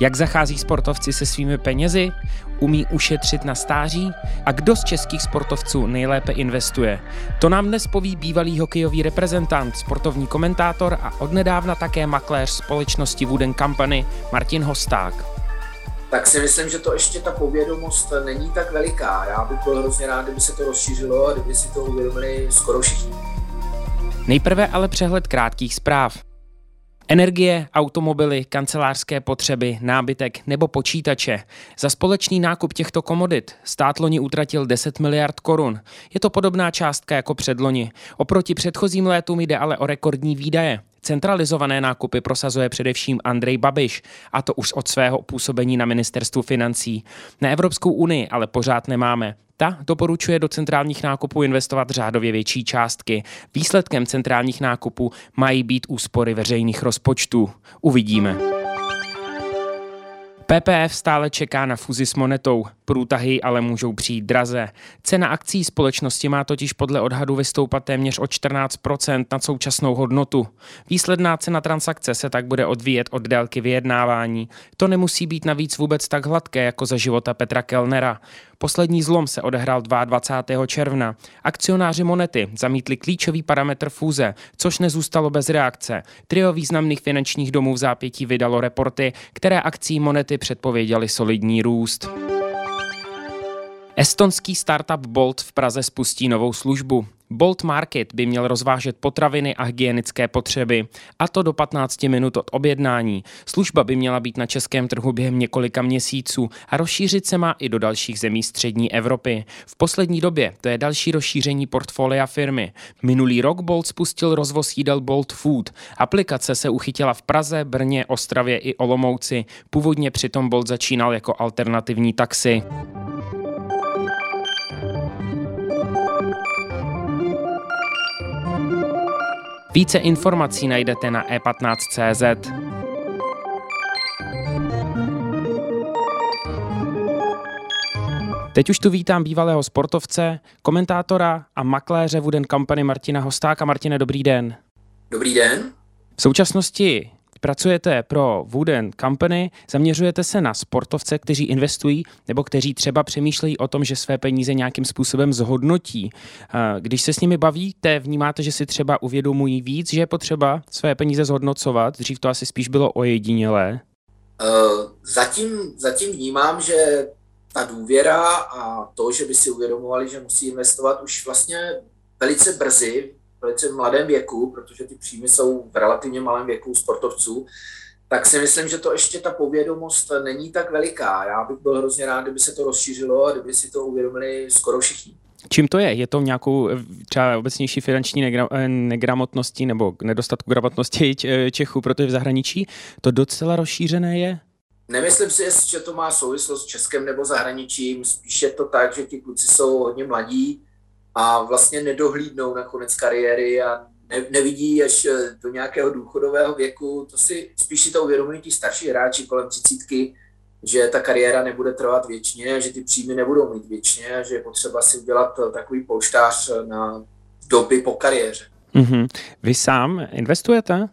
Jak zachází sportovci se svými penězi? Umí ušetřit na stáří? A kdo z českých sportovců nejlépe investuje? To nám dnes poví bývalý hokejový reprezentant, sportovní komentátor a odnedávna také makléř společnosti Wooden Company Martin Hosták tak si myslím, že to ještě ta povědomost není tak veliká. Já bych byl hrozně rád, kdyby se to rozšířilo a kdyby si to uvědomili skoro všichni. Nejprve ale přehled krátkých zpráv. Energie, automobily, kancelářské potřeby, nábytek nebo počítače. Za společný nákup těchto komodit stát loni utratil 10 miliard korun. Je to podobná částka jako předloni. Oproti předchozím létům jde ale o rekordní výdaje. Centralizované nákupy prosazuje především Andrej Babiš, a to už od svého působení na ministerstvu financí. Na Evropskou unii ale pořád nemáme. Ta doporučuje do centrálních nákupů investovat řádově větší částky. Výsledkem centrálních nákupů mají být úspory veřejných rozpočtů. Uvidíme. PPF stále čeká na fuzi s monetou, průtahy ale můžou přijít draze. Cena akcí společnosti má totiž podle odhadu vystoupat téměř o 14% nad současnou hodnotu. Výsledná cena transakce se tak bude odvíjet od délky vyjednávání. To nemusí být navíc vůbec tak hladké jako za života Petra Kellnera. Poslední zlom se odehrál 22. června. Akcionáři Monety zamítli klíčový parametr fúze, což nezůstalo bez reakce. Trio významných finančních domů v zápětí vydalo reporty, které akcí Monety předpověděly solidní růst. Estonský startup Bolt v Praze spustí novou službu. Bolt Market by měl rozvážet potraviny a hygienické potřeby, a to do 15 minut od objednání. Služba by měla být na českém trhu během několika měsíců a rozšířit se má i do dalších zemí střední Evropy. V poslední době to je další rozšíření portfolia firmy. Minulý rok Bolt spustil rozvoz jídel Bolt Food. Aplikace se uchytila v Praze, Brně, Ostravě i Olomouci. Původně přitom Bolt začínal jako alternativní taxi. Více informací najdete na e15.cz. Teď už tu vítám bývalého sportovce, komentátora a makléře Wooden Company Martina Hostáka. Martine, dobrý den. Dobrý den. V současnosti Pracujete pro Wooden Company, zaměřujete se na sportovce, kteří investují nebo kteří třeba přemýšlejí o tom, že své peníze nějakým způsobem zhodnotí. Když se s nimi bavíte, vnímáte, že si třeba uvědomují víc, že je potřeba své peníze zhodnocovat. Dřív to asi spíš bylo ojedinělé. Zatím, zatím vnímám, že ta důvěra a to, že by si uvědomovali, že musí investovat už vlastně velice brzy velice mladém věku, protože ty příjmy jsou v relativně malém věku sportovců, tak si myslím, že to ještě ta povědomost není tak veliká. Já bych byl hrozně rád, kdyby se to rozšířilo a kdyby si to uvědomili skoro všichni. Čím to je? Je to nějakou eh, třeba obecnější finanční negra- eh, negramotností nebo nedostatku gramotnosti eh, Čechů, protože v zahraničí to docela rozšířené je? Nemyslím si, že to má souvislost s Českem nebo zahraničím. Spíš je to tak, že ti kluci jsou hodně mladí, a vlastně nedohlídnou na konec kariéry a ne, nevidí až eh, do nějakého důchodového věku. To si spíš si to uvědomují ti starší hráči kolem třicítky, že ta kariéra nebude trvat věčně, že ty příjmy nebudou mít věčně, že je potřeba si udělat eh, takový polštář eh, na doby po kariéře. Mm-hmm. Vy sám investujete?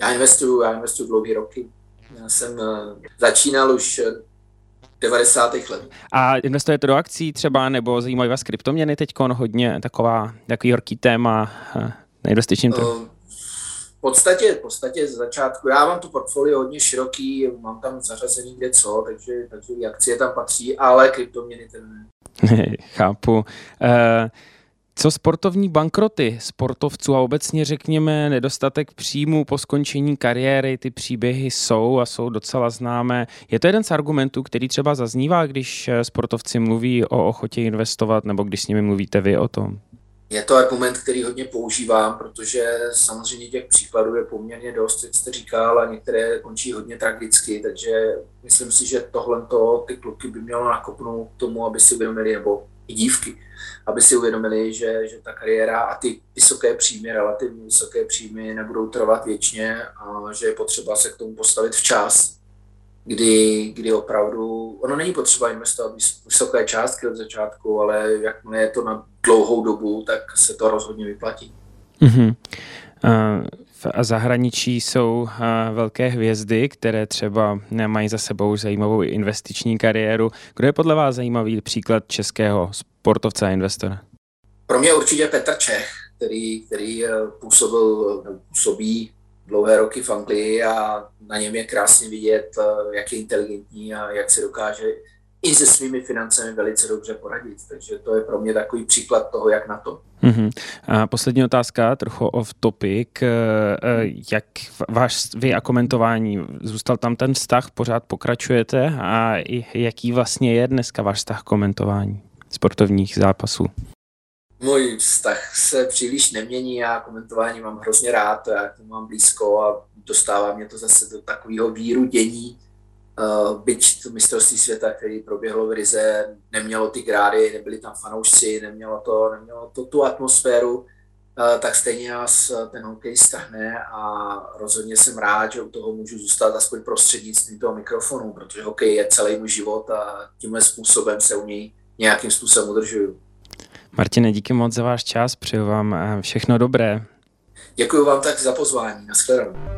Já investuju, já investuju dlouhé roky. Já jsem začínal už 90. let. A investujete do akcí třeba, nebo zajímají vás kryptoměny teď hodně taková, takový horký téma eh, na investičním trhu? Eh, v podstatě, v podstatě z začátku, já mám to portfolio hodně široký, mám tam zařazený kde co, takže, takže akcie tam patří, ale kryptoměny ten ne. Chápu. Uh, co sportovní bankroty sportovců a obecně řekněme nedostatek příjmů po skončení kariéry, ty příběhy jsou a jsou docela známé. Je to jeden z argumentů, který třeba zaznívá, když eh, sportovci mluví o ochotě investovat nebo když s nimi mluvíte vy o tom? Je to argument, který hodně používám, protože samozřejmě těch příkladů je poměrně dost, jak jste říkal, a některé končí hodně tragicky, takže myslím si, že tohle ty kluky by mělo nakopnout k tomu, aby si uvědomili, nebo i dívky, aby si uvědomili, že, že ta kariéra a ty vysoké příjmy, relativně vysoké příjmy nebudou trvat věčně a že je potřeba se k tomu postavit včas, kdy, kdy opravdu, ono není potřeba investovat vysoké částky od začátku, ale jakmile je to na dlouhou dobu, tak se to rozhodně vyplatí. Mm-hmm. V zahraničí jsou velké hvězdy, které třeba mají za sebou zajímavou investiční kariéru. Kdo je podle vás zajímavý příklad českého sportovce a investora? Pro mě určitě Petr Čech, který, který eh, působil, působí dlouhé roky v Anglii a na něm je krásně vidět, eh, jak je inteligentní a jak se dokáže i se svými financemi velice dobře poradit. Takže to je pro mě takový příklad toho, jak na to. Mm-hmm. A poslední otázka, trochu off topic. Eh, jak váš vy a komentování, zůstal tam ten vztah, pořád pokračujete a jaký vlastně je dneska váš vztah komentování sportovních zápasů? Můj vztah se příliš nemění, já komentování mám hrozně rád, já k tomu mám blízko a dostává mě to zase do takového víru dění, byť to mistrovství světa, který proběhlo v Rize, nemělo ty grády, nebyli tam fanoušci, nemělo to, nemělo to tu atmosféru, uh, tak stejně nás ten hokej stahne a rozhodně jsem rád, že u toho můžu zůstat aspoň prostřednictvím toho mikrofonu, protože hokej je celý můj život a tímhle způsobem se u něj nějakým způsobem udržuju. Martine, díky moc za váš čas, přeju vám eh, všechno dobré. Děkuji vám tak za pozvání. Naschledanou.